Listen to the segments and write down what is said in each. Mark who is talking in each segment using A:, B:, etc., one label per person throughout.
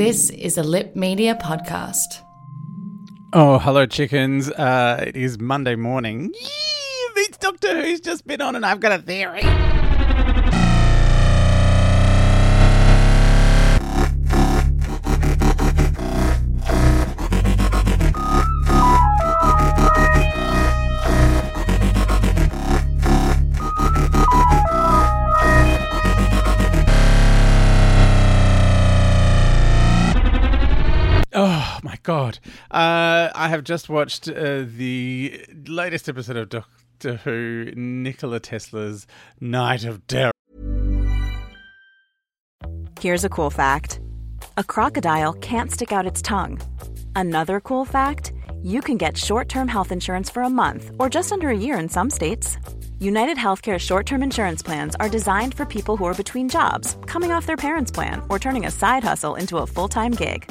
A: This is a Lip Media podcast.
B: Oh, hello, chickens. Uh, it is Monday morning. Yee, it's Doctor Who's just been on, and I've got a theory. God! Uh, I have just watched uh, the latest episode of Doctor Who, Nikola Tesla's Night of Terror.
C: Here's a cool fact a crocodile can't stick out its tongue. Another cool fact you can get short term health insurance for a month or just under a year in some states. United Healthcare short term insurance plans are designed for people who are between jobs, coming off their parents' plan, or turning a side hustle into a full time gig.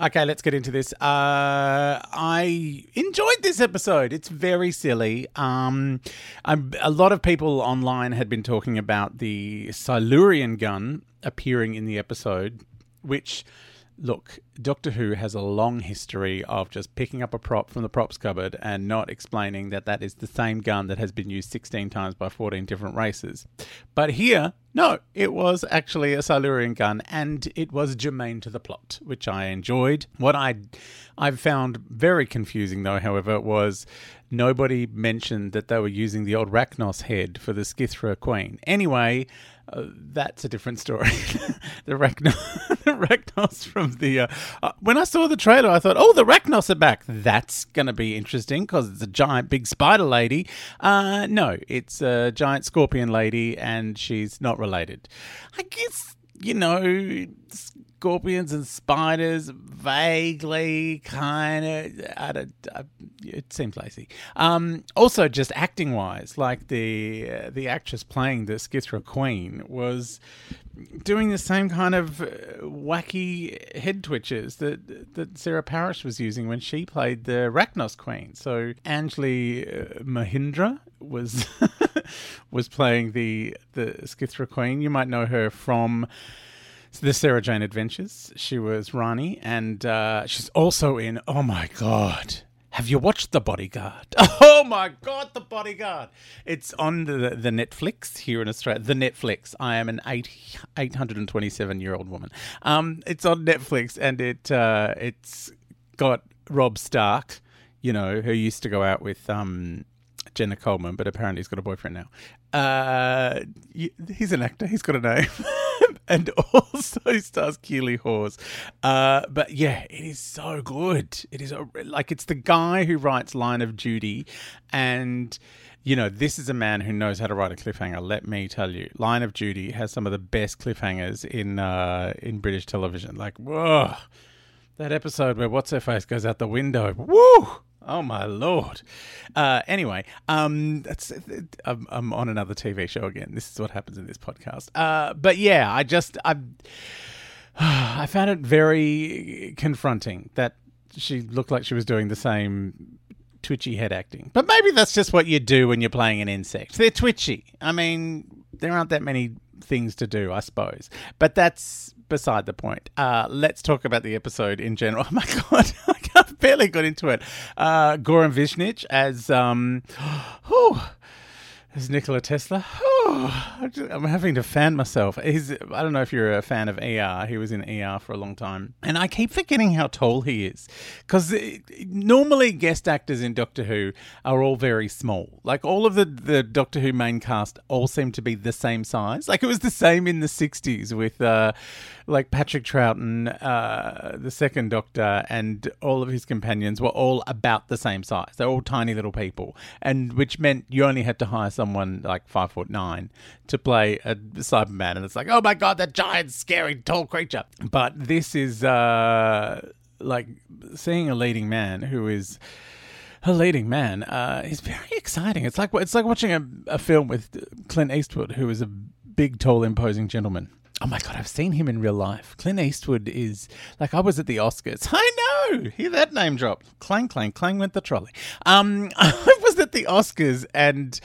B: Okay, let's get into this. Uh, I enjoyed this episode. It's very silly. Um, I'm, a lot of people online had been talking about the Silurian gun appearing in the episode, which, look, Doctor Who has a long history of just picking up a prop from the props cupboard and not explaining that that is the same gun that has been used 16 times by 14 different races. But here, no, it was actually a Silurian gun, and it was germane to the plot, which I enjoyed. What I I found very confusing, though, however, was nobody mentioned that they were using the old Racnoss head for the Skithra Queen. Anyway, uh, that's a different story. the Racnoss, Racnoss from the. Uh, uh, when I saw the trailer, I thought, oh, the Racnoss are back. That's going to be interesting because it's a giant big spider lady. Uh, no, it's a giant scorpion lady, and she's not related. I guess, you know, scorpions and spiders vaguely kind of it seems lazy. Um also just acting wise like the uh, the actress playing the Skithra queen was doing the same kind of uh, wacky head twitches that that Sarah Parish was using when she played the Racnoss queen. So Anjli uh, Mohindra was was playing the the Skithra queen. You might know her from the Sarah Jane Adventures. She was Rani, and uh, she's also in. Oh my god! Have you watched The Bodyguard? Oh my god, The Bodyguard! It's on the the Netflix here in Australia. The Netflix. I am an eight eight hundred and twenty seven year old woman. Um, it's on Netflix, and it uh, it's got Robb Stark. You know, who used to go out with um. Jenna Coleman, but apparently he's got a boyfriend now. Uh, he's an actor. He's got a name. and also stars Keeley Hawes. Uh, but yeah, it is so good. It is a, like it's the guy who writes Line of Duty, and you know this is a man who knows how to write a cliffhanger. Let me tell you, Line of Duty has some of the best cliffhangers in uh, in British television. Like whoa, that episode where what's her face goes out the window. Woo! Oh my lord. Uh, anyway, um, that's I'm, I'm on another TV show again. This is what happens in this podcast. Uh, but yeah, I just I I found it very confronting that she looked like she was doing the same twitchy head acting. But maybe that's just what you do when you're playing an insect. They're twitchy. I mean, there aren't that many things to do, I suppose. But that's beside the point. Uh, let's talk about the episode in general. Oh my god, barely got into it. Uh, Goran Visnjic as um, whew, as Nikola Tesla. I'm having to fan myself. He's, I don't know if you're a fan of ER. He was in ER for a long time. And I keep forgetting how tall he is. Because normally guest actors in Doctor Who are all very small. Like all of the, the Doctor Who main cast all seem to be the same size. Like it was the same in the 60s with uh, like Patrick Troughton, uh, the second Doctor, and all of his companions were all about the same size. They're all tiny little people. And which meant you only had to hire someone like five foot nine to play a Cyberman, and it's like, oh my god, that giant, scary, tall creature. But this is uh, like seeing a leading man who is a leading man uh, is very exciting. It's like it's like watching a, a film with Clint Eastwood, who is a big, tall, imposing gentleman. Oh my god, I've seen him in real life. Clint Eastwood is like I was at the Oscars. I know, hear that name drop. Clang, clang, clang went the trolley. Um, I at the Oscars and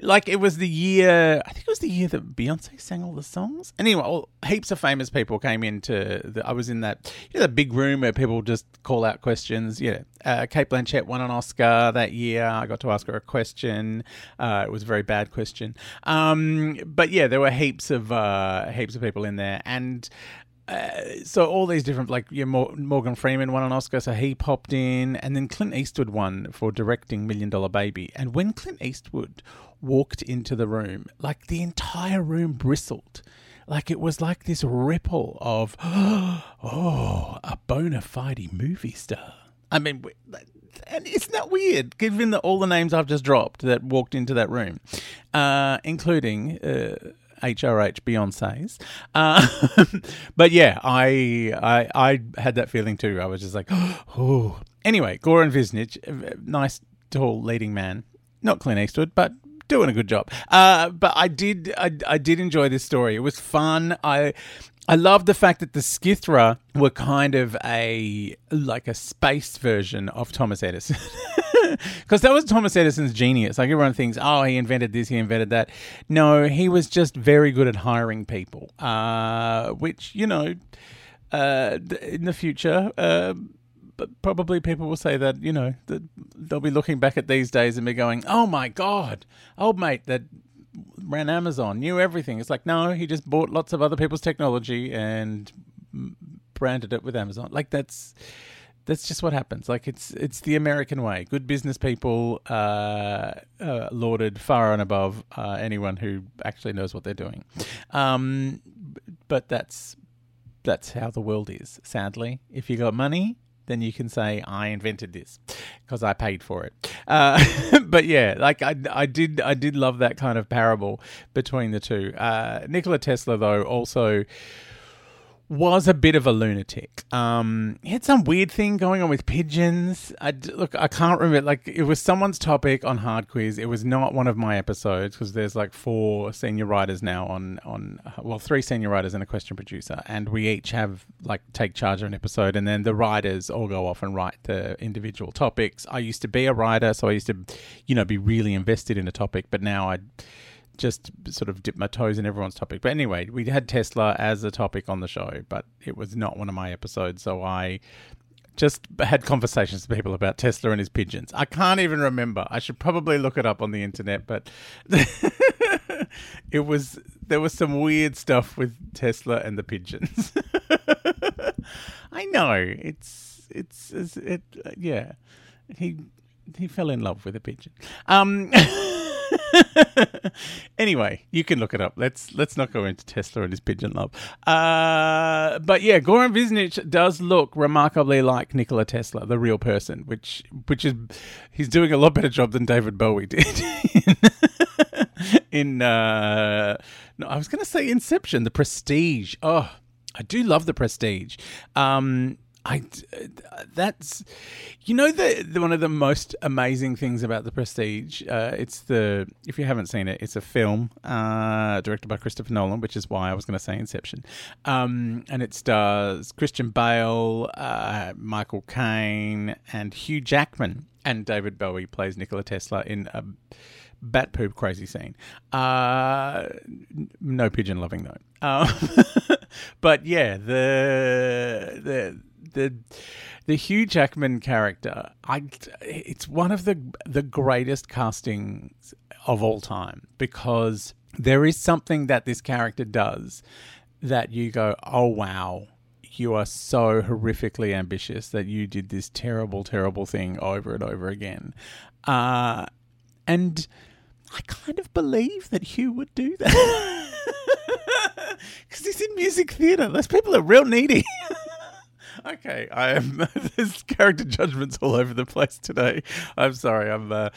B: like it was the year. I think it was the year that Beyonce sang all the songs. Anyway, all, heaps of famous people came into. The, I was in that you know, that big room where people just call out questions. Yeah, uh, Cate Blanchett won an Oscar that year. I got to ask her a question. Uh, it was a very bad question. Um, but yeah, there were heaps of uh, heaps of people in there, and uh, so all these different like yeah, Morgan Freeman won an Oscar, so he popped in, and then Clint Eastwood won for directing Million Dollar Baby. And when Clint Eastwood walked into the room, like the entire room bristled. Like it was like this ripple of, oh, a bona fide movie star. I mean, and isn't that weird, given that all the names I've just dropped that walked into that room, uh, including uh, HRH Beyonce's. Uh, but yeah, I, I I had that feeling too. I was just like, oh. Anyway, Goran Visnjic, nice tall leading man, not Clint Eastwood, but doing a good job. Uh, but I did I, I did enjoy this story. It was fun. I I love the fact that the Skithra were kind of a like a space version of Thomas Edison. Because that was Thomas Edison's genius. Like everyone thinks, oh, he invented this, he invented that. No, he was just very good at hiring people, uh, which, you know, uh, in the future, uh, probably people will say that, you know, that they'll be looking back at these days and be going, oh my God, old mate that ran Amazon, knew everything. It's like, no, he just bought lots of other people's technology and branded it with Amazon. Like that's that's just what happens. Like it's it's the American way. Good business people uh, uh, lauded far and above uh, anyone who actually knows what they're doing. Um, but that's that's how the world is. Sadly, if you got money, then you can say I invented this because I paid for it. Uh, but yeah, like I, I did, I did love that kind of parable between the two. Uh, Nikola Tesla, though, also was a bit of a lunatic. Um, he had some weird thing going on with pigeons. I, look, I can't remember. Like, it was someone's topic on Hard Quiz. It was not one of my episodes because there's like four senior writers now on on well, three senior writers and a question producer, and we each have like take charge of an episode, and then the writers all go off and write the individual topics. I used to be a writer, so I used to, you know, be really invested in a topic, but now I just sort of dip my toes in everyone's topic. But anyway, we had Tesla as a topic on the show, but it was not one of my episodes. So I just had conversations with people about Tesla and his pigeons. I can't even remember. I should probably look it up on the internet, but it was there was some weird stuff with Tesla and the pigeons. I know it's it's, it's it yeah. He he fell in love with a pigeon. Um anyway, you can look it up. Let's let's not go into Tesla and his pigeon love. Uh, but yeah, Goran Visnjic does look remarkably like Nikola Tesla, the real person, which which is he's doing a lot better job than David Bowie did. in uh, no, I was going to say Inception, The Prestige. Oh, I do love The Prestige. Um, I that's you know the, the, one of the most amazing things about the Prestige. Uh, it's the if you haven't seen it, it's a film uh, directed by Christopher Nolan, which is why I was going to say Inception. Um, and it stars Christian Bale, uh, Michael Caine, and Hugh Jackman, and David Bowie plays Nikola Tesla in a bat poop crazy scene. Uh, no pigeon loving though. Um, but yeah, the the the the Hugh Jackman character, I it's one of the the greatest castings of all time because there is something that this character does that you go, "Oh wow, you are so horrifically ambitious that you did this terrible, terrible thing over and over again. Uh, and I kind of believe that Hugh would do that. Because he's in music theatre. Those people are real needy. okay, I am. There's character judgments all over the place today. I'm sorry. I'm, uh,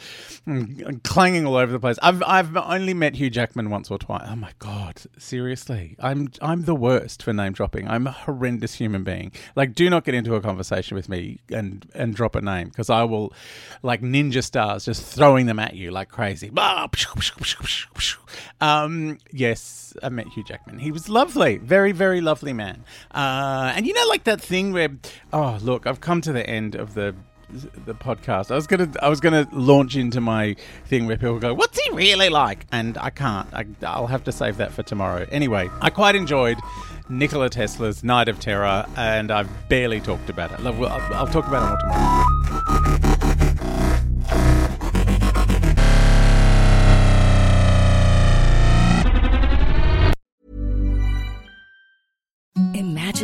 B: I'm clanging all over the place. I've I've only met Hugh Jackman once or twice. Oh my god, seriously, I'm I'm the worst for name dropping. I'm a horrendous human being. Like, do not get into a conversation with me and and drop a name because I will, like ninja stars, just throwing them at you like crazy. Um, yes, I met Hugh Jackman. He was lovely, very very lovely man. Uh, and you know, like that thing where, oh look, I've come to the end of the the podcast. I was gonna I was gonna launch into my thing where people go, "What's he really like?" And I can't. I, will have to save that for tomorrow. Anyway, I quite enjoyed Nikola Tesla's Night of Terror, and I've barely talked about it. I'll, I'll talk about it more tomorrow.